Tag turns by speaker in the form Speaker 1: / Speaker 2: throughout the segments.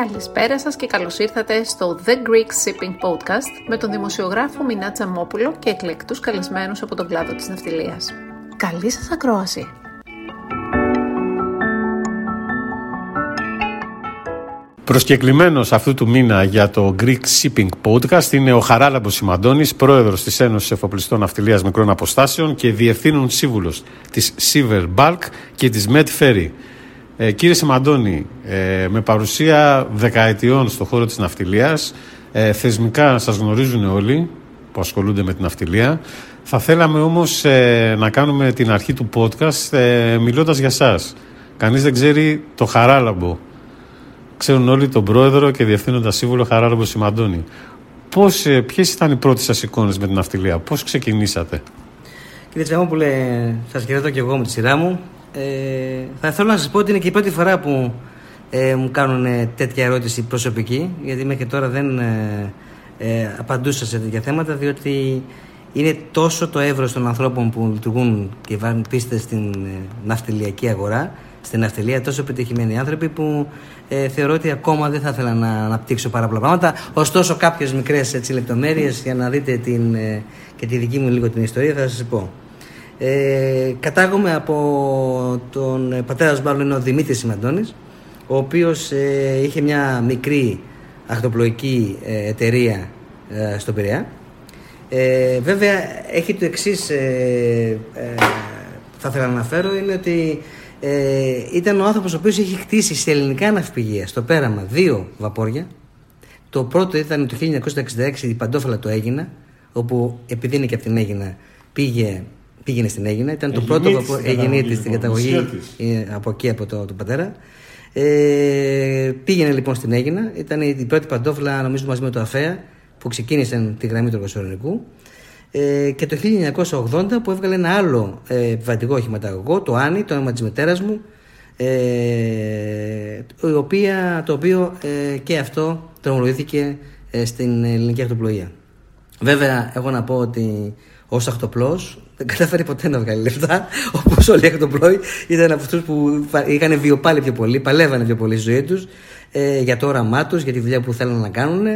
Speaker 1: Καλησπέρα σας και καλώς ήρθατε στο The Greek Shipping Podcast με τον δημοσιογράφο Μινά Τσαμόπουλο και εκλεκτούς καλεσμένους από τον κλάδο της ναυτιλίας. Καλή σας ακρόαση!
Speaker 2: Προσκεκλημένος αυτού του μήνα για το Greek Shipping Podcast είναι ο Χαράλαμπος Σιμαντώνης, πρόεδρος της Ένωσης Εφοπλιστών Ναυτιλίας Μικρών Αποστάσεων και διευθύνων σύμβουλος της Silver Bulk και της Med Ferry. Ε, κύριε Σιμαντώνη, ε, με παρουσία δεκαετιών στον χώρο της ναυτιλίας, ε, θεσμικά σας γνωρίζουν όλοι που ασχολούνται με την ναυτιλία. Θα θέλαμε όμως ε, να κάνουμε την αρχή του podcast ε, μιλώντας για σας. Κανείς δεν ξέρει το Χαράλαμπο. Ξέρουν όλοι τον πρόεδρο και διευθύνοντας σύμβουλο Χαράλαμπο Σιμαντώνη. Πώς, ε, ποιες ήταν οι πρώτες σας εικόνες με την ναυτιλία, πώς ξεκινήσατε;
Speaker 3: Κύριε Τσαμόπουλε, σας χαιρετώ και εγώ με τη σειρά μου. Ε, θα ήθελα να σας πω ότι είναι και η πρώτη φορά που ε, μου κάνουν τέτοια ερώτηση προσωπική, γιατί μέχρι τώρα δεν ε, ε, απαντούσα σε τέτοια θέματα, διότι είναι τόσο το εύρος των ανθρώπων που λειτουργούν και βάλουν πίστες στην ε, ναυτιλιακή αγορά, στην ναυτιλία, τόσο επιτυχημένοι άνθρωποι που ε, θεωρώ ότι ακόμα δεν θα ήθελα να αναπτύξω πάρα πολλά πράγματα. Ωστόσο, κάποιες μικρές λεπτομέρειες για να δείτε την, ε, και τη δική μου λίγο την ιστορία θα σας πω. Ε, κατάγομαι από τον πατέρα μου είναι ο Δημήτρης Σιμαντώνης ο οποίος ε, είχε μια μικρή ακτοπλοϊκή ε, εταιρεία ε, στο Πειραιά. Ε, βέβαια έχει το εξής θα ήθελα να αναφέρω είναι ότι ήταν ο άνθρωπος ο οποίος είχε χτίσει σε ελληνικά ναυπηγεία στο πέραμα δύο βαπόρια. Το πρώτο ήταν το 1966 η Παντόφαλα το Έγινα όπου επειδή είναι και από την Έγινα πήγε πήγαινε στην Έγινα. Ήταν το πρώτο που έγινε στην λοιπόν, καταγωγή ε, από εκεί από το, τον πατέρα. Ε, πήγαινε λοιπόν στην Έγινα. Ήταν η πρώτη παντόφλα, νομίζω, μαζί με το ΑΦΕΑ που ξεκίνησαν τη γραμμή του Εργοσορρονικού. Ε, και το 1980 που έβγαλε ένα άλλο ε, επιβατικό οχηματαγωγό, το Άνι, το όνομα της μητέρα μου, ε, οποία, το οποίο ε, και αυτό τρομολογήθηκε ε, στην ελληνική αυτοπλοεία. Βέβαια, έχω να πω ότι ως ακτοπλό δεν κατάφερε ποτέ να βγάλει λεφτά. Όπως όλοι οι ακτοπλόοι ήταν από αυτούς που είχαν βιοπάλει πιο πολύ, παλεύανε πιο πολύ στη ζωή τους ε, για το όραμά τους, για τη δουλειά που θέλουν να κάνουν.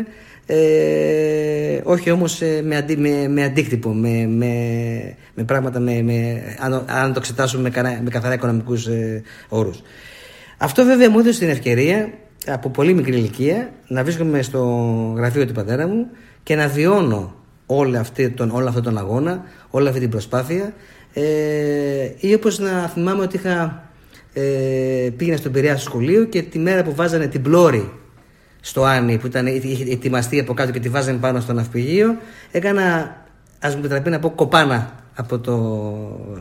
Speaker 3: Ε, όχι όμως ε, με, αντί, με, με, αντίκτυπο, με, με, με πράγματα, με, με, αν, αν το εξετάσουμε με, με καθαρά οικονομικούς ε, όρους. Αυτό βέβαια μου έδωσε την ευκαιρία από πολύ μικρή ηλικία να βρίσκομαι στο γραφείο του πατέρα μου και να βιώνω όλο, αυτή, τον, όλο αυτόν τον αγώνα, όλη αυτή την προσπάθεια. Ε, ή όπως να θυμάμαι ότι είχα, ε, πήγαινα στον Πειραιά στο σχολείο και τη μέρα που βάζανε την πλώρη στο Άνι που ήταν, είχε ετοιμαστεί από κάτω και τη βάζανε πάνω στο ναυπηγείο έκανα ας μου επιτραπεί να πω κοπάνα από το,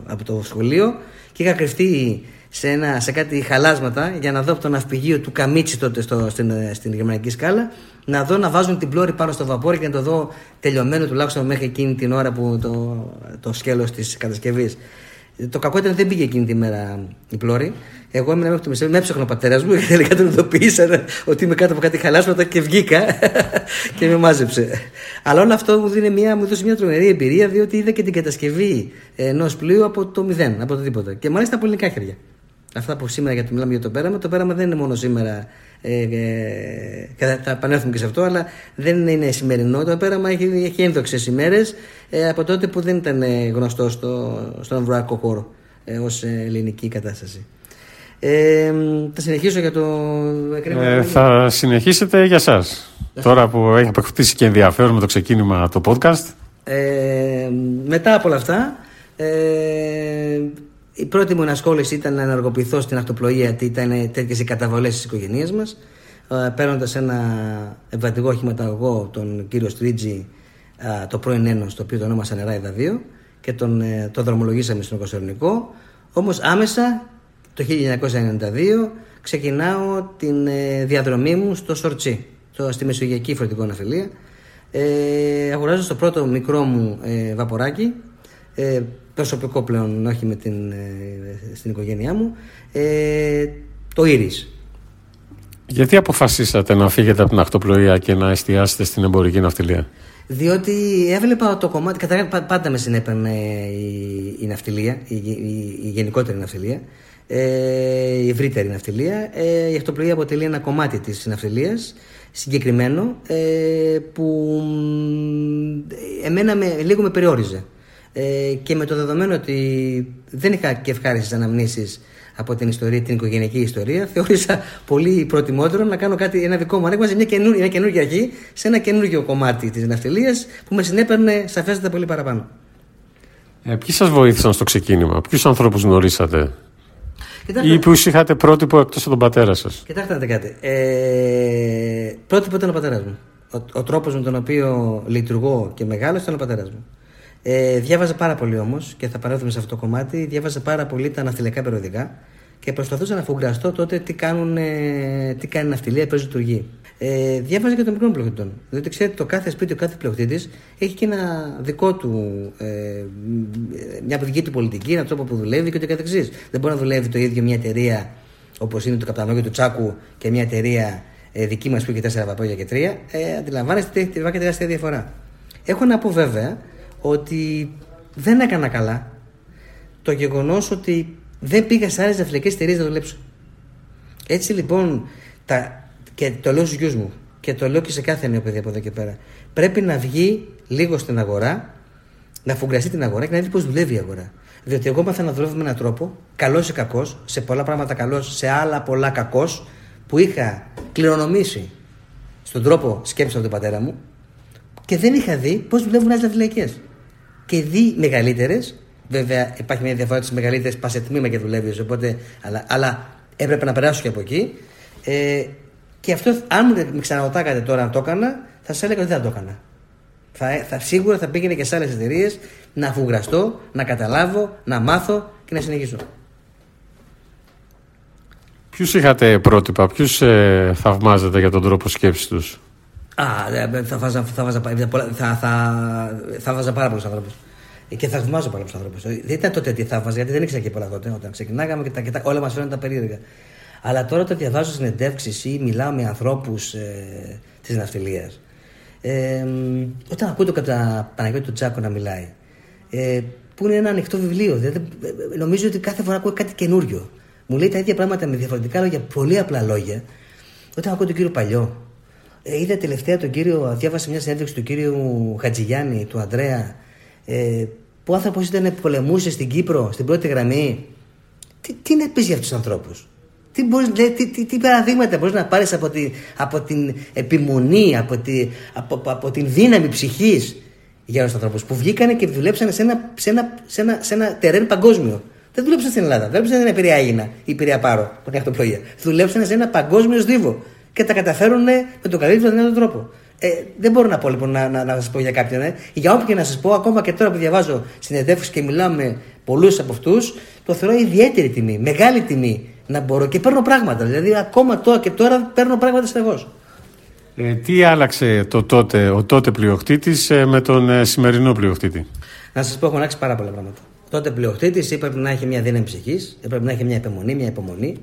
Speaker 3: από το σχολείο και είχα κρυφτεί σε, ένα, σε κάτι χαλάσματα για να δω από το ναυπηγείο του Καμίτσι τότε στο, στην, στην γερμανική σκάλα να δω να βάζουν την πλώρη πάνω στο βαπόρι και να το δω τελειωμένο τουλάχιστον μέχρι εκείνη την ώρα που το, το σκέλος της κατασκευής. Το κακό ήταν δεν πήγε εκείνη τη μέρα η πλώρη. Εγώ έμεινα μέχρι το μεσαίρι, με έψαχνε ο πατέρας μου και τελικά τον ειδοποίησαν ότι είμαι κάτω από κάτι χαλάσματα και βγήκα και με μάζεψε. Αλλά όλο αυτό μου, δίνει μια, μου δώσει μια τρομερή εμπειρία διότι είδα και την κατασκευή ενός πλοίου από το μηδέn, από το τίποτα. Και μάλιστα από ελληνικά χέρια αυτά που σήμερα γιατί μιλάμε για το πέραμα, το πέραμα δεν είναι μόνο σήμερα. Ε, ε, θα επανέλθουμε και σε αυτό, αλλά δεν είναι σημερινό. Το πέραμα έχει, έχει ένδοξες ημέρες ε, από τότε που δεν ήταν γνωστό στο, στον βουάκο χώρο ε, ως ελληνική κατάσταση. Ε, θα συνεχίσω για το
Speaker 2: ε, Θα συνεχίσετε για εσά. Τώρα που έχει αποκτήσει και ενδιαφέρον με το ξεκίνημα το podcast.
Speaker 3: Ε, μετά από όλα αυτά, ε, η πρώτη μου ενασχόληση ήταν να ενεργοποιηθώ στην αυτοπλοεία, γιατί ήταν τέτοιες οι καταβολές της οικογένειας μας. Ε, Παίρνοντας ένα εμβατικό οχηματαγωγό, τον κύριο Στρίτζι, το πρώην Ένος, το οποίο το ονόμασαν Ράιδα 2, και τον, ε, το δρομολογήσαμε στον Κοσορνικό. Όμως άμεσα, το 1992, ξεκινάω την ε, διαδρομή μου στο Σορτσί, στη Μεσογειακή Φορτικό Ναυτιλία. Ε, αγοράζω στο πρώτο μικρό μου ε, βαποράκι, ε, προσωπικό πλέον, όχι με την, ε, στην οικογένειά μου, ε, το Ήρης.
Speaker 2: Γιατί αποφασίσατε να φύγετε από την ακτοπλοεία και να εστιάσετε στην εμπορική ναυτιλία;
Speaker 3: Διότι έβλεπα το κομμάτι. Καταρχά, πάντα με συνέπαιρνε η, η ναυτιλία, η, η, η γενικότερη ναυτιλία, ε, η ευρύτερη ναυτιλία. Ε, η ακτοπλοεία αποτελεί ένα κομμάτι της ναυτιλίας συγκεκριμένο ε, που εμένα με, λίγο με περιόριζε. Ε, και με το δεδομένο ότι δεν είχα και ευχάριστες αναμνήσεις από την ιστορία, την οικογενειακή ιστορία, θεώρησα πολύ προτιμότερο να κάνω κάτι, ένα δικό μου ανέκβαση, μια, καινούργια, μια καινούργια αρχή σε ένα καινούργιο κομμάτι της ναυτιλίας που με συνέπαιρνε σαφέστατα πολύ παραπάνω.
Speaker 2: Ε, ποιοι σας βοήθησαν στο ξεκίνημα, ποιους ανθρώπους γνωρίσατε, Κοιτάξτε, ή ποιους είχατε πρότυπο εκτός από τον πατέρα σας;
Speaker 3: Κοιτάξτε να κάτι. Ε, πρότυπο ήταν ο πατέρας μου. Ο, ο τρόπος με τον οποίο λειτουργώ και μεγάλο ήταν ο πατέρας μου. Ε, διάβαζα πάρα πολύ όμως και θα παράδουμε σε αυτό το κομμάτι. Διάβαζα πάρα πολύ τα ναυτιλιακά περιοδικά και προσπαθούσα να φουγκραστώ τότε τι, κάνουν, ε, τι κάνει η ναυτιλία, πώς λειτουργεί. Ε, διάβαζα και των μικρών πλειοκτήτων. Διότι ξέρετε, το κάθε σπίτι, ο κάθε πλειοκτήτη έχει και ένα δικό του, ε, μια δική του πολιτική, έναν τρόπο που δουλεύει και ούτω καθεξής. Δεν μπορεί να δουλεύει το ίδιο μια εταιρεία όπως είναι το Καπτανόγιο του Τσάκου και μια εταιρεία ε, δική μας που έχει τέσσερα παπάγια και τρία. Ε, αντιλαμβάνεστε ότι υπάρχει τεράστια διαφορά. Έχω να πω βέβαια ότι δεν έκανα καλά το γεγονός ότι δεν πήγα σε άλλες ναυτιλιακές εταιρείες να δουλέψω. Έτσι λοιπόν, τα, και το λέω στους γιους μου και το λέω και σε κάθε νέο παιδί από εδώ και πέρα, πρέπει να βγει λίγο στην αγορά, να φουγκραστεί την αγορά και να δει πώς δουλεύει η αγορά. Διότι εγώ μάθα να δουλεύω με έναν τρόπο, καλός ή κακός, σε πολλά πράγματα καλός, σε άλλα πολλά κακός, που είχα κληρονομήσει στον τρόπο σκέψη από τον πατέρα μου και δεν είχα δει πώς δουλεύουν άλλες ναυτιλιακές και δει μεγαλύτερες. Βέβαια, υπάρχει μια διαφορά τη μεγαλύτερες, πας σε τμήμα και δουλεύεις, οπότε. Αλλά, αλλά έπρεπε να περάσω και από εκεί. Ε, και αυτό, αν μου με ξαναρωτάγατε τώρα αν το έκανα, θα σας έλεγα ότι δεν το έκανα. Θα, θα, σίγουρα θα πήγαινε και σε άλλες εταιρείες να αφουγκραστώ, να καταλάβω, να μάθω και να συνεχίσω.
Speaker 2: Ποιους είχατε πρότυπα, ποιους ε, θαυμάζετε για τον τρόπο σκέψης τους;
Speaker 3: Α, θα βάζα, θα βάζα, θα, θα, θα βάζα πάρα πολλούς ανθρώπους. Και θα θαυμάζω πάρα πολλούς ανθρώπους. Δεν ήταν τότε τι θα βάζα, γιατί δεν ήξερα και πολλά τότε όταν ξεκινάγαμε και, τα, και τα, όλα μας φαίνονταν περίεργα. Αλλά τώρα το διαβάζω συνεντεύξεις ή μιλάω με ανθρώπους ε, της ναυτιλίας. Ε, όταν ακούω το Παναγιώτη του Τσάκο να μιλάει, ε, που είναι ένα ανοιχτό βιβλίο, δηλαδή, νομίζω ότι κάθε φορά ακούω κάτι καινούριο. Μου λέει τα ίδια πράγματα με διαφορετικά λόγια, πολύ απλά λόγια. Όταν ακούω τον κύριο Παλιό, ε, είδα τελευταία τον κύριο, διάβασα μια συνέντευξη του κύριου Χατζηγιάννη, του Αντρέα, ε, που ο άνθρωπος ήταν πολεμούσε στην Κύπρο, στην πρώτη γραμμή. Τι, τι να πει για αυτούς τους ανθρώπους; Τι, μπορείς, τι, τι, τι παραδείγματα μπορείς να πάρεις από, τη, από την επιμονή, από, τη, από, από την δύναμη ψυχής για τους ανθρώπους που βγήκανε και δουλέψανε σε ένα, σε ένα, σε ένα, σε ένα τερέν παγκόσμιο. Δεν δουλέψαν στην Ελλάδα, δεν δουλέψαν στην Επηρεά Έγινα ή Επηρεά Πάρο, που είναι αυτοπλοεία. Δουλέψαν σε ένα παγκόσμιο σδίβο και τα καταφέρουν με τον καλύτερο δυνατό τρόπο. Ε, δεν μπορώ να πω λοιπόν να, να, να σας πω για κάποιον. Ε. Για όποιον και να σας πω, ακόμα και τώρα που διαβάζω συνεντεύξεις και μιλάω με πολλούς από αυτούς, το θεωρώ ιδιαίτερη τιμή, μεγάλη τιμή να μπορώ και παίρνω πράγματα. Δηλαδή, ακόμα τώρα και τώρα παίρνω πράγματα συνεχώς.
Speaker 2: Ε, τι άλλαξε το τότε, ο τότε πλειοκτήτης ε, με τον ε, σημερινό πλειοκτήτη;
Speaker 3: Να σας πω, έχω αλλάξει πάρα πολλά πράγματα. Τότε πλειοκτήτης έπρεπε να έχει μια δύναμη ψυχής, έπρεπε να έχει μια υπομονή, μια υπομονή,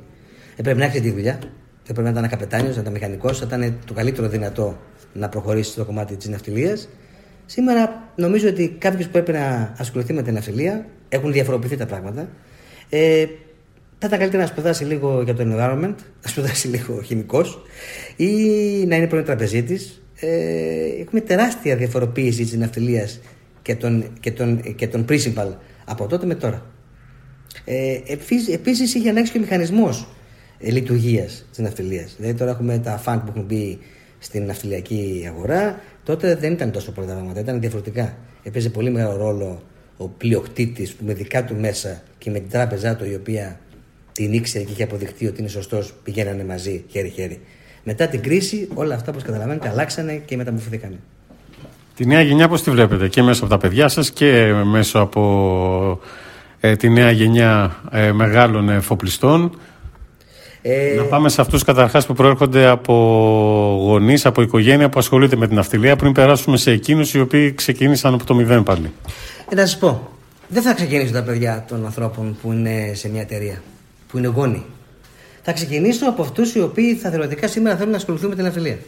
Speaker 3: έπρεπε να έχει τη δουλειά, θα πρέπει να ήταν καπετάνιος, να ήταν μηχανικός, θα ήταν το καλύτερο δυνατό να προχωρήσει στο κομμάτι της ναυτιλίας. Σήμερα νομίζω ότι κάποιος που πρέπει να ασχοληθεί με την ναυτιλία έχουν διαφοροποιηθεί τα πράγματα. Ε, θα ήταν καλύτερα να σπουδάσει λίγο για το environment, να σπουδάσει λίγο χημικός ή να είναι πρώην τραπεζίτης. Ε, έχουμε τεράστια διαφοροποίηση της ναυτιλίας και τον, και, τον, και τον principal από τότε με τώρα. Ε, Επίσης είχε αλλάξει και ο μηχανισμός ε, λειτουργίας της ναυτιλίας. Δηλαδή τώρα έχουμε τα φαντ που έχουν μπει στην ναυτιλιακή αγορά. Τότε δεν ήταν τόσο πολλά τα πράγματα, ήταν διαφορετικά. Έπαιζε πολύ μεγάλο ρόλο ο πλειοκτήτης που με δικά του μέσα και με την τράπεζά του η οποία την ήξερε και είχε αποδειχτεί ότι είναι σωστός, πηγαίνανε μαζί χέρι-χέρι. Μετά την κρίση, όλα αυτά, όπως καταλαβαίνετε, αλλάξανε και μεταμορφωθήκαν.
Speaker 2: Τη νέα γενιά πώς τη βλέπετε; Και μέσω από τα παιδιά σας και μέσω από ε, τη νέα γενιά ε, μεγάλων εφοπλιστών. Ε... Να πάμε σε αυτούς καταρχάς που προέρχονται από γονείς, από οικογένεια που ασχολείται με την αυτιλία, πριν περάσουμε σε εκείνους οι οποίοι ξεκίνησαν από το μηδέν πάλι.
Speaker 3: Ε, να σας πω, δεν θα ξεκινήσουν τα παιδιά των ανθρώπων που είναι σε μια εταιρεία, που είναι γόνοι. Θα ξεκινήσω από αυτούς οι οποίοι θα θεωρητικά σήμερα θέλουν να ασχοληθούν με την αυτιλία.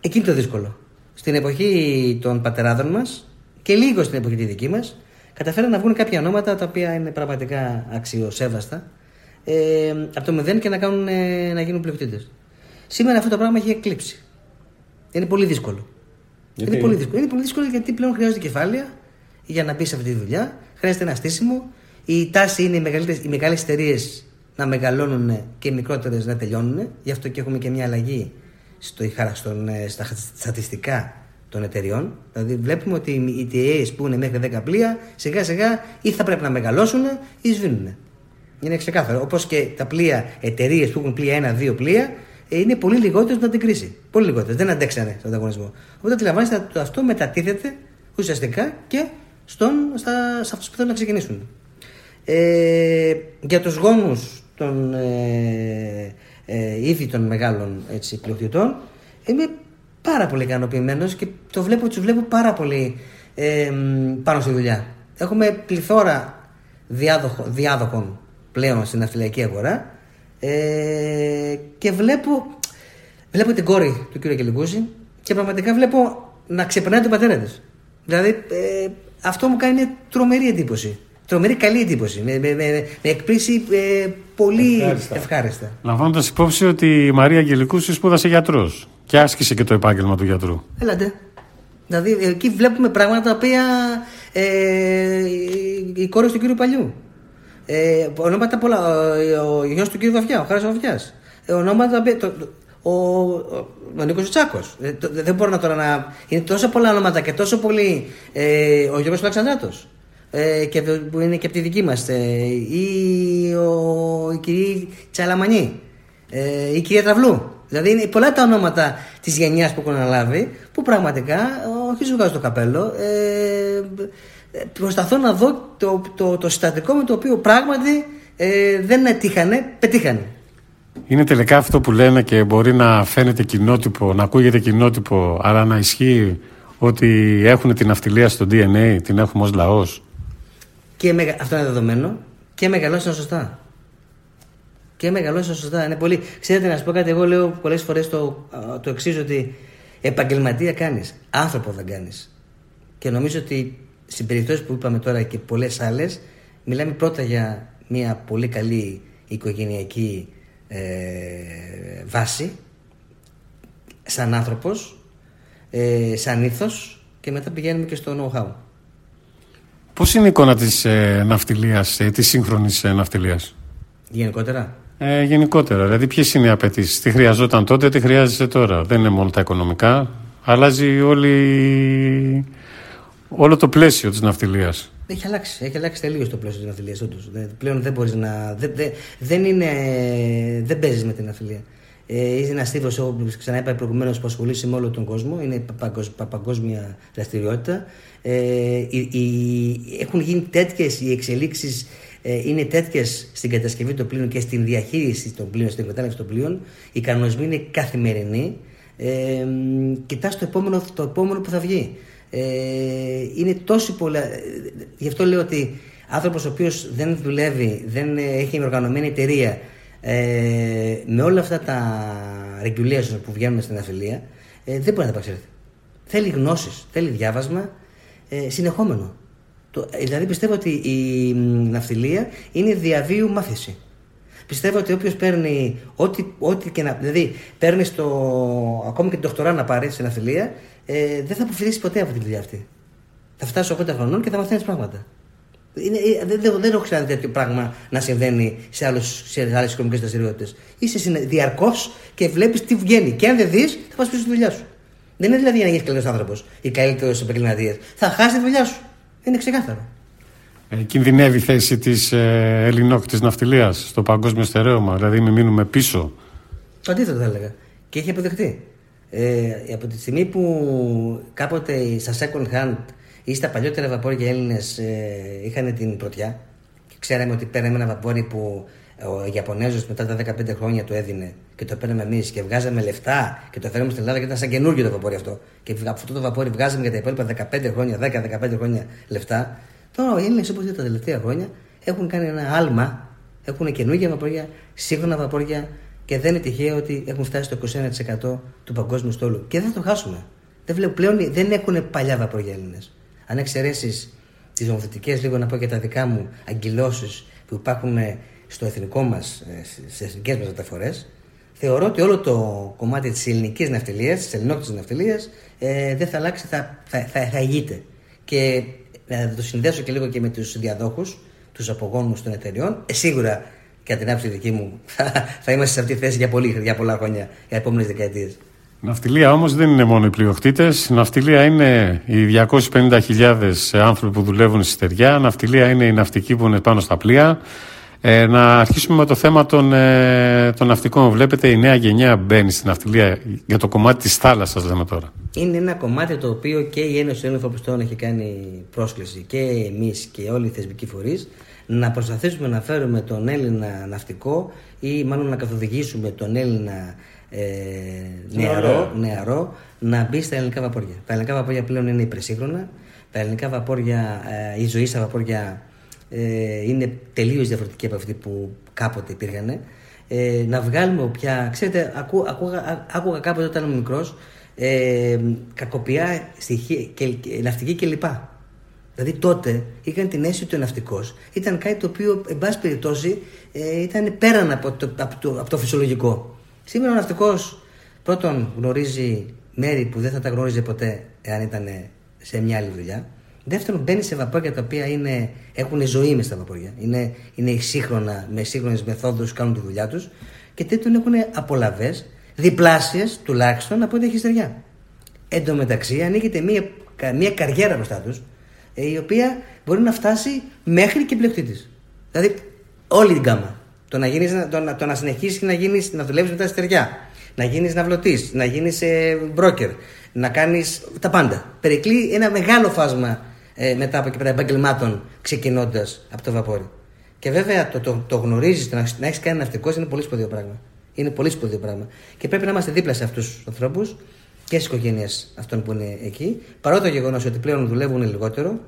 Speaker 3: Εκεί είναι το δύσκολο. στην εποχή των πατεράδων μας και λίγο στην εποχή τη δική μας, καταφέραν να βγουν κάποια ονόματα τα οποία είναι πραγματικά αξιοσέβαστα ε, από το μηδέν και να, κάνουν, ε, να γίνουν πλειοκτήτες. Σήμερα αυτό το πράγμα έχει εκλείψει. Είναι πολύ δύσκολο.
Speaker 2: Γιατί;
Speaker 3: Είναι, πολύ δύσκολο. είναι πολύ δύσκολο γιατί πλέον χρειάζονται κεφάλαια για να μπεις σε αυτή τη δουλειά. Χρειάζεται ένα στήσιμο. Η τάση είναι οι, μεγαλύτερες- οι μεγάλες εταιρείες να μεγαλώνουν και οι μικρότερες να τελειώνουν. Γι' αυτό και έχουμε και μια αλλαγή στο, στον, ε, στα στατιστικά των εταιριών. Δηλαδή, βλέπουμε ότι οι εταιρείε που είναι μέχρι 10 πλοία σιγά σιγά ή θα πρέπει να μεγαλώσουν ή σβήνουν. Είναι ξεκάθαρο. Όπως και τα πλοία, εταιρείες που έχουν πλοία ένα-δύο πλοία, ε, είναι πολύ λιγότερες μετά την κρίση. Πολύ λιγότερες. Δεν αντέξανε στον ανταγωνισμό. Οπότε αντιλαμβάνεστε ότι αυτό μετατίθεται ουσιαστικά και στον, στα, σε αυτούς που θέλουν να ξεκινήσουν. Ε, για τους γόνους των ε, ε, ήδη των μεγάλων έτσι, πλειοκτητών είμαι πάρα πολύ ικανοποιημένος και το βλέπω, τους βλέπω πάρα πολύ ε, πάνω στη δουλειά. Έχουμε πληθώρα διάδοχο, διάδοχων πλέον στην αυτιλιακή αγορά ε, και βλέπω, βλέπω την κόρη του κ. Κελικούση και πραγματικά βλέπω να ξεπερνάει τον πατέρα της. Δηλαδή ε, αυτό μου κάνει μια τρομερή εντύπωση. Τρομερή καλή εντύπωση. Με, με, με, με εκπλήσει ε, πολύ
Speaker 2: Ευχάριστα.
Speaker 3: ευχάριστα.
Speaker 2: Λαμβάνοντας υπόψη ότι η Μαρία Αγγελικούση σπούδασε γιατρός και άσκησε και το επάγγελμα του γιατρού.
Speaker 3: Έλατε. Δηλαδή εκεί βλέπουμε πράγματα τα οποία ε, η- η κόρη του κύριου Παλιού. Ε, ονόματα πολλά. Ο, ο γιος του κύριου Βαφιά, ο Χάρης Βαφιάς. Ε, ονόματα τα οποία. Το, το- ο, ο, ο Νίκος Τσάκος. Ε, το- δεν μπορώ να τώρα να. Είναι τόσο πολλά ονόματα και τόσο πολύ. Ε, ο Γιώργος Αλεξανδράτος. Ε, και, το- που είναι και από τη δική μας. Ε, ή ο, η κυρία Τσαλαμανή. Ε, η κυρία Τραυλού. Δηλαδή είναι πολλά τα ονόματα της γενιάς που έχουν αναλάβει που πραγματικά όχι σου βγάζω το καπέλο. Ε, ε, προσπαθώ να δω το, το, το συστατικό με το οποίο πράγματι ε, δεν έτυχανε, πετύχανε.
Speaker 2: Είναι τελικά αυτό που λένε και μπορεί να φαίνεται κοινότυπο, να ακούγεται κοινότυπο, αλλά να ισχύει ότι έχουν την αυτιλία στο DNA, την έχουμε ως λαός.
Speaker 3: Και μεγα... Αυτό είναι δεδομένο και μεγαλώσαν σωστά. Και μεγαλώσαν σωστά. Είναι πολύ... Ξέρετε, να σα πω κάτι, εγώ λέω πολλές φορές το, α, το εξής, ότι επαγγελματία κάνεις. Άνθρωπο δεν κάνεις. Και νομίζω ότι στι περιπτώσει που είπαμε τώρα και πολλές άλλες, μιλάμε πρώτα για μια πολύ καλή οικογενειακή ε, βάση, σαν άνθρωπος, ε, σαν ήθος και μετά πηγαίνουμε και στο know-how.
Speaker 2: Πώς είναι η εικόνα της ε, ναυτιλίας, ε, της σύγχρονης ε, ναυτιλίας;
Speaker 3: Γενικότερα;
Speaker 2: Ε, γενικότερα, δηλαδή ποιες είναι οι απαιτήσεις, τι χρειαζόταν τότε, τι χρειάζεται τώρα. Δεν είναι μόνο τα οικονομικά, αλλάζει όλη, όλο το πλαίσιο της ναυτιλίας.
Speaker 3: Έχει αλλάξει, έχει αλλάξει τελείως το πλαίσιο της ναυτιλίας. Πλέον δεν μπορείς να. Δεν, δεν, δεν, είναι, δεν παίζεις με την ναυτιλία. Ε, είσαι ένας τύπο, όπως ξαναείπα προηγουμένως, που ασχολείσαι με όλο τον κόσμο. Είναι παγκοσ, πα- παγκόσμια δραστηριότητα. Ε, οι, οι- έχουν γίνει τέτοιες οι εξελίξεις, ε, είναι τέτοιες στην κατασκευή των πλοίων και στην διαχείριση των πλοίων, στην εκμετάλλευση των πλοίων. Οι κανονισμοί είναι καθημερινοί. Ε, Κοιτάς το επόμενο, το επόμενο που θα βγει. Ε, είναι τόσο πολλά. ε, Γι' αυτό λέω ότι άνθρωπος ο οποίος δεν δουλεύει, δεν ε, έχει οργανωμένη εταιρεία, ε, με όλα αυτά τα regulations που βγαίνουν στην αφιλία, ε, δεν μπορεί να τα επαξέλθει. Θέλει γνώσεις, θέλει διάβασμα ε, συνεχόμενο. Το, ε, δηλαδή πιστεύω ότι η μ, ναυτιλία είναι διαβίου μάθηση. Πιστεύω ότι όποιος παίρνει ό,τι, ό,τι και να. Δηλαδή, παίρνει το. ακόμη και την δοκτορά να πάρει στην ναυτιλία, ε, δεν θα αποφυτίσει ποτέ από τη δουλειά αυτή. Θα φτάσει 80 χρονών και θα μαθαίνεις πράγματα. Είναι, ε, δεν, δεν, δεν έχω ξαναδεί τέτοιο πράγμα να συμβαίνει σε, άλλους, σε άλλες οικονομικές δραστηριότητες. Είσαι διαρκώς και βλέπεις τι βγαίνει. Και αν δεν δεις, θα πας πίσω στη δουλειά σου. Δεν είναι δηλαδή για να γίνεις καλύτερος άνθρωπος ή καλύτερος επαγγελματίας. Θα χάσεις τη δουλειά σου. Είναι ξεκάθαρο.
Speaker 2: Ε, κινδυνεύει η θέση της ε, ελληνόκτης ναυτιλίας στο παγκόσμιο στερέωμα, δηλαδή μην μείνουμε πίσω.
Speaker 3: Το αντίθετο θα έλεγα. Και έχει αποδεχτεί. Ε, από τη στιγμή που κάποτε στα second hand ή στα παλιότερα βαπόρια Έλληνες ε, είχαν την πρωτιά και ξέραμε ότι παίρναμε ένα βαπόρι που ο Ιαπωνέζος μετά τα 15 χρόνια το έδινε και το παίρναμε εμείς και βγάζαμε λεφτά και το φέραμε στην Ελλάδα και ήταν σαν καινούργιο το βαπόρι αυτό. Και από αυτό το βαπόρι βγάζαμε για τα υπόλοιπα 15 χρόνια, 10-15 χρόνια λεφτά. Τώρα οι Έλληνες όπως τα τελευταία χρόνια έχουν κάνει ένα άλμα, έχουν καινούργια βαπόρια, σύγχρονα βαπόρια και δεν είναι τυχαίο ότι έχουν φτάσει στο 21% του παγκόσμιου στόλου. Και δεν θα το χάσουμε. Δεν βλέπω πλέον, δεν έχουν παλιά βαπόρια Έλληνες. Αν εξαιρέσεις τις νομοθετικές, λίγο να πω και τα δικά μου αγκυλώσει που υπάρχουν στο εθνικό μας, στις εθνικές μας μεταφορές, θεωρώ ότι όλο το κομμάτι της ελληνικής ναυτιλίας, της ελληνόκτητη ναυτιλίας, ε, δεν θα αλλάξει, θα, θα, θα, θα ηγείται. Και να το συνδέσω και λίγο και με τους διαδόχους, τους απογόνους των εταιριών, ε, σίγουρα κατά την άποψη δική μου θα, θα είμαστε σε αυτή τη θέση για, πολύ, για πολλά χρόνια, για επόμενες δεκαετίες.
Speaker 2: Ναυτιλία όμως δεν είναι μόνο οι πλειοκτήτες. Ναυτιλία είναι οι 250.000 άνθρωποι που δουλεύουν στη στεριά. Ναυτιλία είναι οι ναυτικοί που είναι πάνω στα πλοία. Ε, να αρχίσουμε με το θέμα των, ε, των ναυτικών. Βλέπετε η νέα γενιά μπαίνει στην ναυτιλία για το κομμάτι της θάλασσας λέμε τώρα.
Speaker 3: Είναι ένα κομμάτι το οποίο και η Ένωση των Ελληνοφοπιστών έχει κάνει πρόσκληση και εμείς και όλοι οι θεσμικοί φορείς να προσπαθήσουμε να φέρουμε τον Έλληνα ναυτικό ή μάλλον να καθοδηγήσουμε τον Έλληνα ε, νεαρό, νεαρό να μπει στα ελληνικά βαπόρια. Τα ελληνικά βαπόρια πλέον είναι υπερσύγχρονα. Τα ελληνικά βαπόρια, ε, η ζωή στα βαπόρια ε, είναι τελείως διαφορετική από αυτή που κάποτε υπήρχαν. Ε, να βγάλουμε πια. Ξέρετε, ακού, ακούγα, άκουγα κάποτε όταν ήμουν μικρός ε, κακοπιά στοιχεία, και, και, ναυτική κλπ. Δηλαδή τότε είχαν την αίσθηση ότι ο ναυτικός ήταν κάτι το οποίο, εν πάση περιπτώσει, ε, ήταν πέραν από το, από, το, από το φυσιολογικό. Σήμερα ο ναυτικός πρώτον γνωρίζει μέρη που δεν θα τα γνώριζε ποτέ εάν ήταν σε μια άλλη δουλειά. Δεύτερον, μπαίνει σε βαπόρια τα οποία είναι, έχουν ζωή μες στα βαπόρια. Είναι, είναι σύγχρονα, με σύγχρονες μεθόδους κάνουν τη δουλειά τους. Και τρίτον, έχουν απολαυές διπλάσιες τουλάχιστον από ό,τι έχει στεριά. Εν τω μεταξύ, ανοίγεται μια, μια καριέρα μπροστά τους, ε, η οποία μπορεί να φτάσει μέχρι και πλεκτήτη. Δηλαδή, όλη την κάμα. Το να, γίνεις, το, να, το να συνεχίσεις να, γίνεις, να δουλεύεις με τα στεριά, να γίνεις ναυλωτής, να γίνεις ε, broker, να κάνεις τα πάντα. Περικλεί ένα μεγάλο φάσμα ε, μετά από εκεί πέρα επαγγελμάτων ξεκινώντας από το βαπόρι. Και βέβαια το, το, το γνωρίζεις, το να, να έχεις κάνει ναυτικό είναι πολύ σπουδαίο πράγμα. Είναι πολύ σπουδαίο πράγμα. Και πρέπει να είμαστε δίπλα σε αυτούς τους ανθρώπους και στις οικογένειες αυτών που είναι εκεί. Παρότι το γεγονός ότι πλέον δουλεύουν λιγότερο,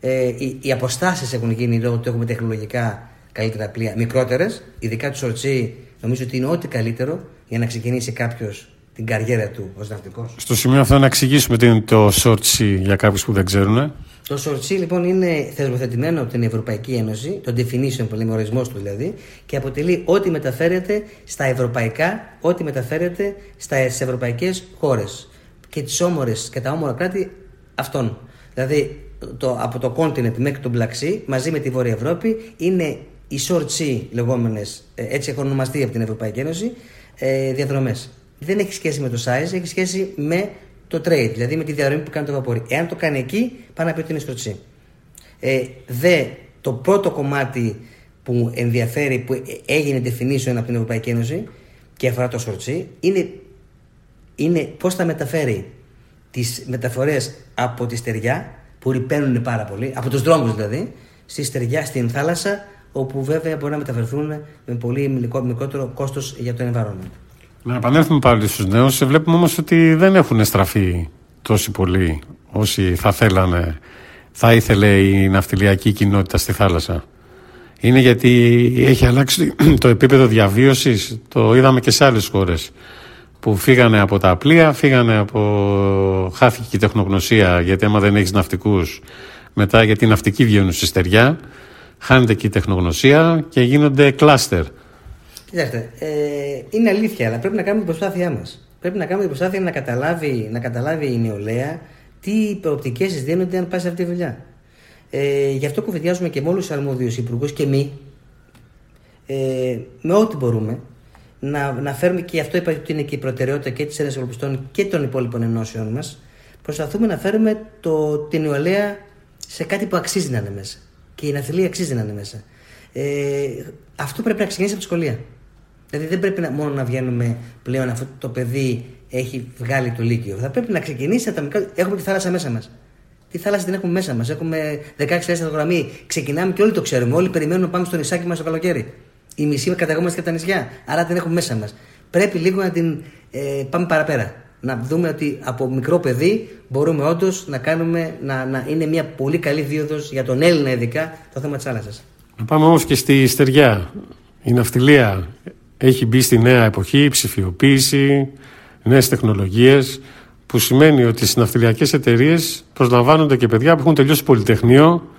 Speaker 3: ε, οι, οι αποστάσεις έχουν γίνει λόγω ότι έχουμε τεχνολογικά καλύτερα πλοία, μικρότερες. Ειδικά τους Σορτσί, νομίζω ότι είναι ό,τι καλύτερο για να ξεκινήσει κάποιος την καριέρα του ως ναυτικός.
Speaker 2: Στο σημείο αυτό να εξηγήσουμε τι είναι το Σορτσί για κάποιους που δεν ξέρουν.
Speaker 3: Το σορτσί λοιπόν είναι θεσμοθετημένο από την Ευρωπαϊκή Ένωση, το definition που λέμε ορισμός του δηλαδή, και αποτελεί ό,τι μεταφέρεται στα ευρωπαϊκά, ό,τι μεταφέρεται στις ευρωπαϊκές χώρες και τις όμορες και τα όμορα κράτη αυτών. Δηλαδή το, από το continent μέχρι το Black Sea, μαζί με τη Βόρεια Ευρώπη, είναι οι short sea λεγόμενες, ε, έτσι έχουν ονομαστεί από την Ευρωπαϊκή Ένωση, ε, διαδρομές. Δεν έχει σχέση με το size, έχει σχέση με το trade, δηλαδή με τη διαδρομή που κάνει το βαπόρι. Εάν το κάνει εκεί, πάει να πει ότι είναι στροτσί. Ε, δε, το πρώτο κομμάτι που ενδιαφέρει, που έγινε definition από την Ευρωπαϊκή Ένωση και αφορά το σορτσί, είναι, είναι πώς θα μεταφέρει τις μεταφορές από τη στεριά, που ρηπαίνουν πάρα πολύ, από τους δρόμους δηλαδή, στη στεριά, στην θάλασσα, όπου βέβαια μπορεί να μεταφερθούν με πολύ μικρότερο κόστος για το environment.
Speaker 2: Να επανέλθουμε πάλι στους νέους. Βλέπουμε όμως ότι δεν έχουν στραφεί τόσοι πολλοί όσοι θα θέλανε, θα ήθελε η ναυτιλιακή κοινότητα στη θάλασσα. Είναι γιατί έχει αλλάξει το επίπεδο διαβίωσης, το είδαμε και σε άλλες χώρες που φύγανε από τα πλοία, φύγανε από χάθηκε η τεχνογνωσία γιατί άμα δεν έχεις ναυτικούς μετά γιατί οι ναυτικοί βγαίνουν στη στεριά χάνεται και η τεχνογνωσία και γίνονται κλάστερ.
Speaker 3: Κοιτάξτε, ε, είναι αλήθεια, αλλά πρέπει να κάνουμε την προσπάθειά μας. Πρέπει να κάνουμε την προσπάθεια να καταλάβει, να καταλάβει η νεολαία τι προοπτικές της δίνονται αν πάει σε αυτή τη δουλειά. Ε, γι' αυτό κουβεντιάζουμε και με όλους τους αρμόδιους υπουργούς και μη, ε, με ό,τι μπορούμε, να, να φέρουμε και αυτό είπα ότι είναι και η προτεραιότητα και της Ένωσης Ευρωπιστών και των υπόλοιπων ενώσεων μας. Προσπαθούμε να φέρουμε το, την νεολαία σε κάτι που αξίζει να είναι μέσα. Και η ναυτιλία αξίζει να είναι μέσα. Ε, αυτό πρέπει να ξεκινήσει από τη σχολεία. Δηλαδή δεν πρέπει να, μόνο να βγαίνουμε πλέον αφού το παιδί έχει βγάλει το Λύκειο. Θα πρέπει να ξεκινήσει από τα μικρά. Έχουμε τη θάλασσα μέσα μας. Τη θάλασσα την έχουμε μέσα μας. Έχουμε 16 θέση γραμμή. Ξεκινάμε και όλοι το ξέρουμε. Όλοι περιμένουμε να πάμε στο νησάκι μας το καλοκαίρι. Η μισή καταγόμαστε και από τα νησιά. Άρα την έχουμε μέσα μας. Πρέπει λίγο να την ε, πάμε παραπέρα. Να δούμε ότι από μικρό παιδί μπορούμε όντως να κάνουμε να, να είναι μια πολύ καλή δίωδος για τον Έλληνα ειδικά το θέμα της θάλασσας.
Speaker 2: Να πάμε όμως και στη στεριά. Η ναυτιλία έχει μπει στη νέα εποχή, η ψηφιοποίηση, νέες τεχνολογίες που σημαίνει ότι στι ναυτιλιακέ εταιρείες προσλαμβάνονται και παιδιά που έχουν τελειώσει πολυτεχνείο,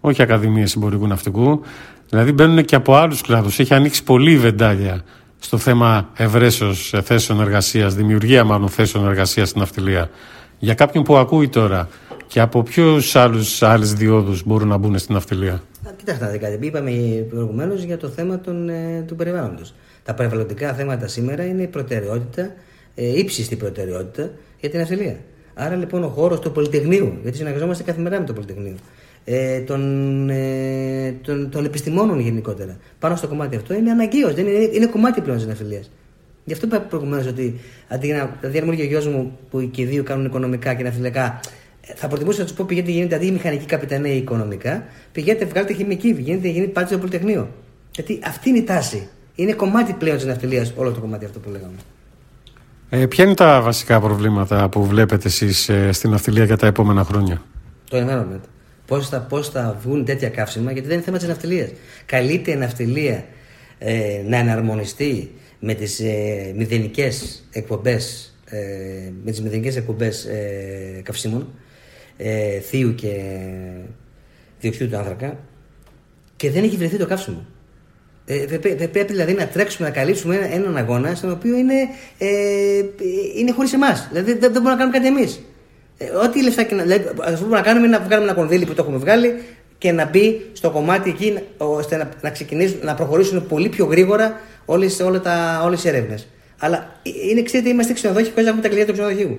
Speaker 2: όχι ακαδημίες συμπορικού ναυτικού, δηλαδή μπαίνουν και από άλλους κλάδους. Έχει ανοίξει πολύ η βεντάλια στο θέμα ευρέσεως θέσεων εργασίας, δημιουργία μάλλον θέσεων εργασίας στην ναυτιλία. Για κάποιον που ακούει τώρα και από ποιους άλλες διόδους μπορούν να μπουν στην ναυτιλία;
Speaker 3: Κοιτάξτε να δείτε κάτι. Είπαμε προηγουμένως για το θέμα των, ε, του περιβάλλοντος. Τα περιβαλλοντικά θέματα σήμερα είναι η προτεραιότητα, ε, ύψιστη προτεραιότητα για την ναυτιλία. Άρα λοιπόν ο χώρος του Πολυτεχνείου, γιατί συνεργαζόμαστε καθημερινά με το Πολυτεχνείο, ε, των, ε, των, των επιστημόνων γενικότερα, πάνω στο κομμάτι αυτό είναι αναγκαίος. Είναι, είναι κομμάτι πλέον της ναυτιλίας. Γι' αυτό είπα προηγουμένως ότι αντί να. Δηλαδή, αν μου ο γιος μου που και οι δύο κάνουν οικονομικά και ναυτιλιακά, θα προτιμούσα να τους πω πηγαίνετε γίνετε αντί μηχανική καπιτανέ οικονομικά, πηγαίνετε βγάλετε χημική, πηγαίνετε γίνετε πάτε στο Πολυτεχνείο. Γιατί αυτή είναι η τάση. Είναι κομμάτι πλέον της ναυτιλίας όλο το κομμάτι αυτό που λέγαμε.
Speaker 2: Ε, ποια είναι τα βασικά προβλήματα που βλέπετε εσείς ε, στην ναυτιλία για τα επόμενα χρόνια,
Speaker 3: Το environment. Πώς θα, πώς θα βγουν τέτοια καύσιμα, γιατί δεν είναι θέμα της ναυτιλίας. Καλείται η ναυτιλία ε, να εναρμονιστεί με τις ε, μηδενικές εκπομπές ε, με τις μηδενικές εκπομπές ε, καυσίμων ε, θείου και διοξείδου του άνθρακα και δεν έχει βρεθεί το καύσιμο. Ε, δεν πρέπει δηλαδή να τρέξουμε να καλύψουμε ένα, έναν αγώνα στον οποίο είναι, ε, είναι χωρίς εμάς. Δηλαδή δεν, δεν μπορούμε να κάνουμε κάτι εμείς. Ε, ό,τι λεφτά και να. Δηλαδή, αυτό που μπορούμε να κάνουμε είναι να βγάλουμε ένα κονδύλι που το έχουμε βγάλει και να μπει στο κομμάτι εκεί ώστε να, να, ξεκινήσουν, να προχωρήσουν πολύ πιο γρήγορα όλες όλες οι έρευνες. Αλλά ε, είναι ξέρετε, είμαστε ξενοδόχοι χωρί να έχουμε τα κλειδιά του ξενοδοχείου.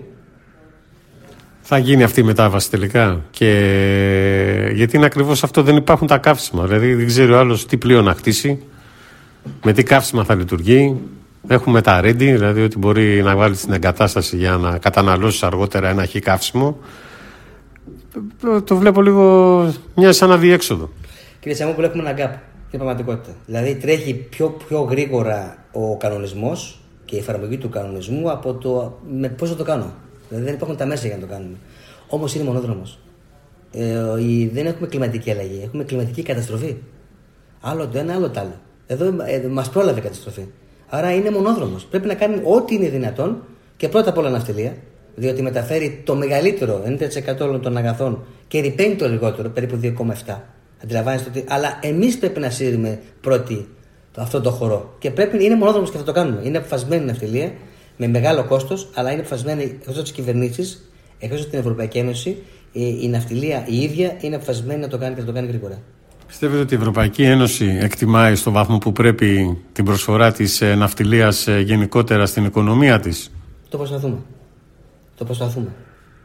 Speaker 2: Θα γίνει αυτή η μετάβαση τελικά. Και... Γιατί είναι ακριβώς αυτό, δεν υπάρχουν τα καύσιμα. Δηλαδή δεν ξέρει ο άλλος τι πλοίο να χτίσει, με τι καύσιμα θα λειτουργεί. Έχουμε τα ready, δηλαδή ότι μπορεί να βάλεις την εγκατάσταση για να καταναλώσεις αργότερα ένα χι καύσιμο. Το βλέπω λίγο μια σαν αδιέξοδο.
Speaker 3: Κύριε Σαμόπουλο, έχουμε ένα gap. Είναι πραγματικότητα. Δηλαδή τρέχει πιο, πιο γρήγορα ο κανονισμός και η εφαρμογή του κανονισμού από το με πώς θα το κάνω. Δηλαδή δεν υπάρχουν τα μέσα για να το κάνουμε. Όμως είναι μονόδρομος. Ε, δεν έχουμε κλιματική αλλαγή, έχουμε κλιματική καταστροφή. Άλλο το ένα, άλλο το άλλο. Εδώ ε, μας πρόλαβε η καταστροφή. Άρα είναι μονόδρομος. Πρέπει να κάνουμε ό,τι είναι δυνατόν και πρώτα απ' όλα ναυτιλία, διότι μεταφέρει το μεγαλύτερο 90% όλων των αγαθών και ρηπαίνει το λιγότερο, περίπου 2,7. Αντιλαμβάνεστε ότι. Αλλά εμείς πρέπει να σύρουμε πρώτη αυτό το χώρο. Και πρέπει, είναι μονόδρομος και θα το κάνουμε. Είναι αποφασισμένη η ναυτιλία με μεγάλο κόστος, αλλά είναι αποφασισμένη εκτός από τις κυβερνήσεις, εκτός από την Ευρωπαϊκή Ένωση, η, η ναυτιλία η ίδια είναι αποφασισμένη να το κάνει και θα το κάνει γρήγορα.
Speaker 2: Πιστεύετε ότι η Ευρωπαϊκή Ένωση εκτιμάει στο βαθμό που πρέπει την προσφορά της ε, ναυτιλίας ε, γενικότερα στην οικονομία της;
Speaker 3: Το προσπαθούμε. Το προσπαθούμε.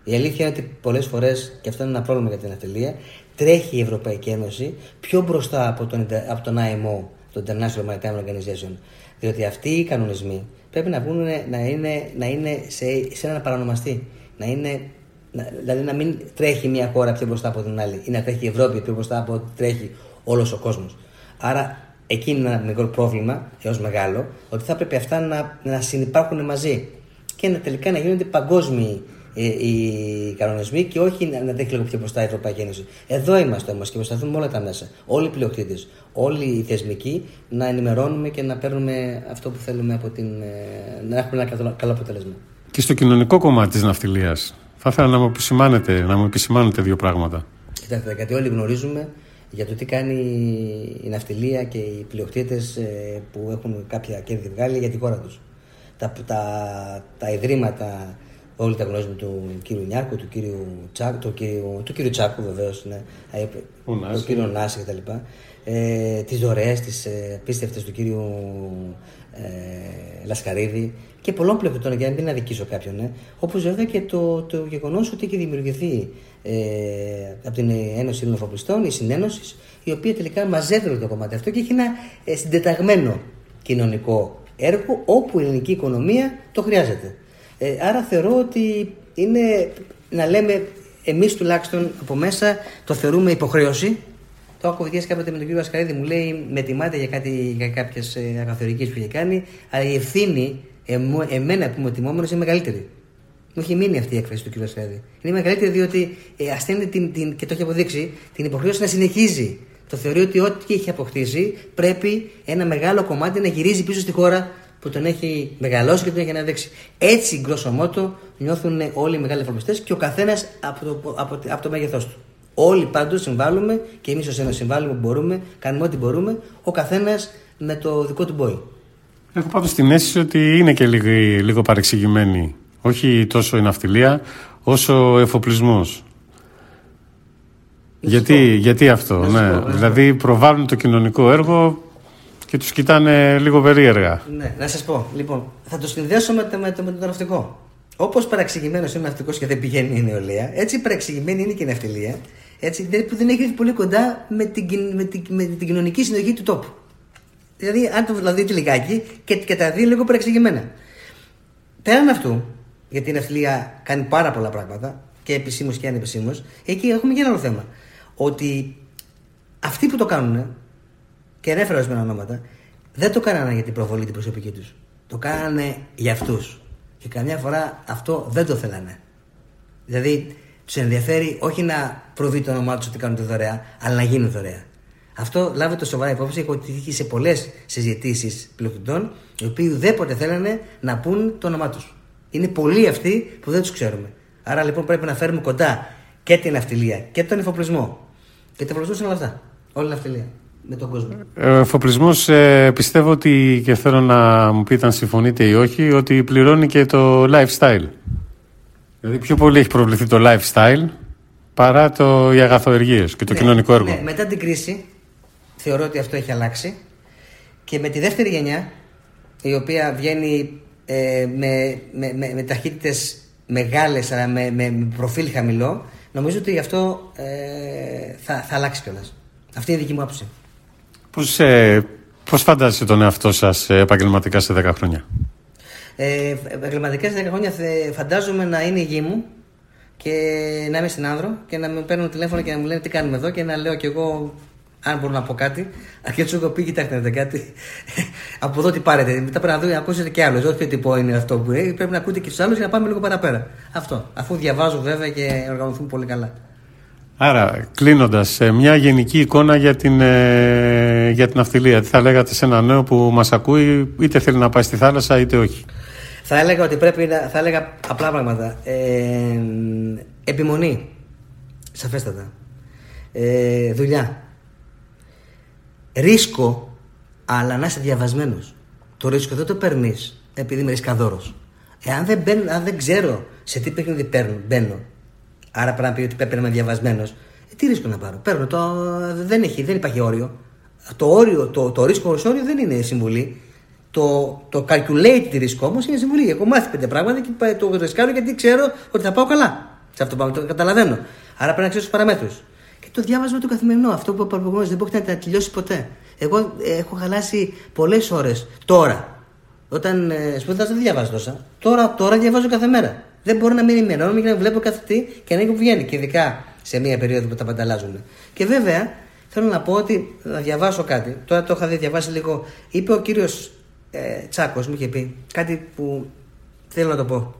Speaker 3: Η αλήθεια είναι ότι πολλές φορές, και αυτό είναι ένα πρόβλημα για την ναυτιλία, τρέχει η Ευρωπαϊκή Ένωση πιο μπροστά από τον, από τον IMO, το International Maritime Organization. Διότι αυτοί οι κανονισμοί πρέπει να, βγουν, να είναι, να είναι σε, σε έναν παρανομαστή. Να είναι, να, δηλαδή να μην τρέχει μια χώρα πιο μπροστά από την άλλη ή να τρέχει η Ευρώπη πιο μπροστά από ό,τι τρέχει όλος ο κόσμος. Άρα εκεί είναι ένα μικρό πρόβλημα, έως μεγάλο, ότι θα πρέπει αυτά να, να συνεπάρχουν μαζί και να τελικά να γίνονται παγκόσμιοι ε, οι κανονισμοί και όχι να τρέχει λίγο πιο μπροστά η Ευρωπαϊκή Ένωση. Εδώ είμαστε όμως και προσπαθούμε όλα τα μέσα, όλοι οι πλειοκτήτες, όλοι οι θεσμικοί, να ενημερώνουμε και να παίρνουμε αυτό που θέλουμε από την. Ε, να έχουμε ένα καλό αποτέλεσμα.
Speaker 2: Και στο κοινωνικό κομμάτι της ναυτιλίας, θα ήθελα να μου επισημάνετε, να μου επισημάνετε δύο πράγματα.
Speaker 3: Κοιτάξτε, γιατί όλοι γνωρίζουμε για το τι κάνει η ναυτιλία και οι πλειοκτήτες ε, που έχουν κάποια κέρδη βγάλει για τη χώρα τους. Τα, τα, τα ιδρύματα Όλοι τα γνωρίζουμε του κύριου Νιάκου, του κύριου Τσάκου, του κύριου, του κύριου Τσάκου βεβαίως, ναι, του κύριου Νάση κτλ. Ε, τις δωρεές, τις ε, απίστευτες του κύριου ε, Λασκαρίδη και πολλών πλευρών για να μην αδικήσω κάποιον. Ναι. Όπως βέβαια και το, το γεγονός ότι έχει δημιουργηθεί ε, από την Ένωση Ελληνοφοπλιστών, η Συνένωσης, η οποία τελικά μαζεύει το κομμάτι αυτό και έχει ένα ε, συντεταγμένο κοινωνικό έργο όπου η ελληνική οικονομία το χρειάζεται. Ε, άρα θεωρώ ότι είναι να λέμε εμείς τουλάχιστον από μέσα το θεωρούμε υποχρέωση. Το έχω κουβεντιάσει κάποτε με τον κύριο Ασκαρίδη, μου λέει με τιμάτε για, κάτι, για κάποιες αγαθορικέ που έχει κάνει, αλλά η ευθύνη εμένα που είμαι τιμόμενος είναι μεγαλύτερη. Μου έχει μείνει αυτή η έκφραση του κ. Ασκαρίδη. Είναι μεγαλύτερη διότι ε, ασθένει την, την, και το έχει αποδείξει την υποχρέωση να συνεχίζει. Το θεωρεί ότι ό,τι έχει αποκτήσει πρέπει ένα μεγάλο κομμάτι να γυρίζει πίσω στη χώρα που τον έχει μεγαλώσει και τον έχει αναδείξει. Έτσι, γκρόσο νιώθουν όλοι οι μεγάλοι εφαρμοστές και ο καθένας από το, από, από το μέγεθός του. Όλοι πάντως συμβάλλουμε και εμείς ως ένας συμβάλλουμε που μπορούμε, κάνουμε ό,τι μπορούμε, ο καθένας με το δικό του μπόι.
Speaker 2: Έχω πάντως την αίσθηση ότι είναι και λίγο, λίγο παρεξηγημένη. Όχι τόσο η ναυτιλία, όσο ο εφοπλισμός. Γιατί, γιατί αυτό, ναι. δηλαδή προβάλλουν το κοινωνικό έργο και τους κοιτάνε λίγο περίεργα.
Speaker 3: Ναι, να σας πω. Λοιπόν, θα το συνδέσω με το, με το, με το ναυτικό. Όπως παραξηγημένο είναι ο ναυτικός και δεν πηγαίνει η νεολαία, έτσι παραξηγημένη είναι και η ναυτιλία, έτσι, που δεν έχει έρθει πολύ κοντά με την, με, την, με την κοινωνική συνοχή του τόπου. Δηλαδή, αν το δηλαδή, δείτε λιγάκι και, και τα δει λίγο παρεξηγημένα. Πέραν αυτού, γιατί η ναυτιλία κάνει πάρα πολλά πράγματα, και επισήμως και ανεπισήμως, εκεί έχουμε και ένα άλλο θέμα. Ότι αυτοί που το κάνουν, και ανέφερα ορισμένα ονόματα, δεν το κάνανε για την προβολή την προσωπική τους. Το κάνανε για αυτούς. Και καμιά φορά αυτό δεν το θέλανε. Δηλαδή, τους ενδιαφέρει όχι να προβεί το όνομά τους ότι κάνουν τη δωρεά, αλλά να γίνουν δωρεά. Αυτό λάβετε το σοβαρά υπόψη. Έχω τύχει σε πολλές συζητήσεις πληκτών, οι οποίοι ουδέποτε θέλανε να πούν το όνομά τους. Είναι πολλοί αυτοί που δεν τους ξέρουμε. Άρα λοιπόν πρέπει να φέρουμε κοντά και την αυτιλία και τον εφοπλισμό. Και το εφοπλισμό είναι όλα αυτά. Όλη η αυτιλία με τον κόσμο.
Speaker 2: Ο εφοπλισμός ε, πιστεύω ότι και θέλω να μου πείτε αν συμφωνείτε ή όχι, ότι πληρώνει και το lifestyle. Δηλαδή πιο πολύ έχει προβληθεί το lifestyle παρά το, οι αγαθοεργίες και το
Speaker 3: ναι,
Speaker 2: κοινωνικό έργο.
Speaker 3: Ναι, μετά την κρίση θεωρώ ότι αυτό έχει αλλάξει και με τη δεύτερη γενιά η οποία βγαίνει ε, με, με, με, με ταχύτητες μεγάλες αλλά με, με, προφίλ χαμηλό νομίζω ότι αυτό ε, θα, θα αλλάξει κιόλας. Αυτή είναι η δική μου άποψη.
Speaker 2: Πώς, ε, πώς φαντάζεστε τον εαυτό σας ε, επαγγελματικά σε 10 χρόνια;
Speaker 3: Ε, επαγγελματικά σε 10 χρόνια φαντάζομαι να είναι η γη μου και να είμαι στην άνδρο και να με παίρνουν τηλέφωνο και να μου λένε τι κάνουμε εδώ και να λέω κι εγώ αν μπορώ να πω κάτι. Και του έχω πει: Κοιτάξτε, να κάτι. από εδώ τι πάρετε. Μετά πρέπει να δω, να ακούσετε κι άλλου. Όχι τι πω είναι αυτό που είναι. Πρέπει να ακούτε και τους άλλους για να πάμε λίγο παραπέρα. Αυτό. Αφού διαβάζω βέβαια και οργανωθούν πολύ καλά.
Speaker 2: Άρα, κλείνοντας, ε, μια γενική εικόνα για την, ε, για την αυτιλία. Τι θα λέγατε σε ένα νέο που μας ακούει, είτε θέλει να πάει στη θάλασσα, είτε όχι.
Speaker 3: Θα έλεγα ότι πρέπει να. Θα έλεγα απλά πράγματα. Ε, επιμονή. Σαφέστατα. Ε, δουλειά. Ρίσκο, αλλά να είσαι διαβασμένος. Το ρίσκο δεν το παίρνεις επειδή είμαι ρισκαδόρο. Εάν δεν, αν δεν ξέρω σε τι παιχνίδι μπαίνω, άρα πρέπει να πει ότι πρέπει να είμαι διαβασμένος, ε, τι ρίσκο να πάρω; Παίρνω το. Δεν, έχει, δεν υπάρχει όριο. Το, όριο, το, το ρίσκο όριο δεν είναι συμβουλή. Το, το calculated ρίσκο όμως είναι συμβουλή. Έχω μάθει πέντε πράγματα και το ρισκάρω γιατί ξέρω ότι θα πάω καλά. Σε αυτό το το καταλαβαίνω. Άρα πρέπει να ξέρω τους παραμέτρους. Και το διάβασμα του καθημερινό, αυτό που προηγουμένω δεν μπορεί να τελειώσει ποτέ. Εγώ ε, έχω χαλάσει πολλές ώρες τώρα. Όταν ε, σπουδάζω δεν διαβάζω τόσα. Τώρα, τώρα διαβάζω κάθε μέρα. Δεν μπορώ να μείνει μένω και να βλέπω κάθε τι και να είναι που βγαίνει. Και ειδικά σε μία περίοδο που τα πανταλάζουν. Και βέβαια θέλω να πω ότι να διαβάσω κάτι. Τώρα το είχα διαβάσει λίγο. Είπε ο κύριος ε, Τσάκος, μου είχε πει κάτι που θέλω να το πω.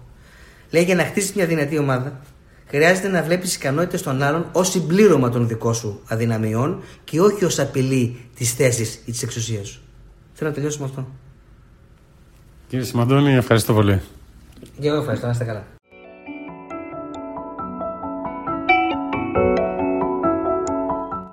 Speaker 3: Λέει για να χτίσεις μια δυνατή ομάδα χρειάζεται να βλέπεις τι ικανότητες των άλλων ως συμπλήρωμα των δικών σου αδυναμιών και όχι ως απειλή της θέσης ή της εξουσίας σου. Θέλω να τελειώσω με αυτό.
Speaker 2: Κύριε Σιμαντώνη, ευχαριστώ πολύ.
Speaker 3: Και εγώ ευχαριστώ, να είστε καλά.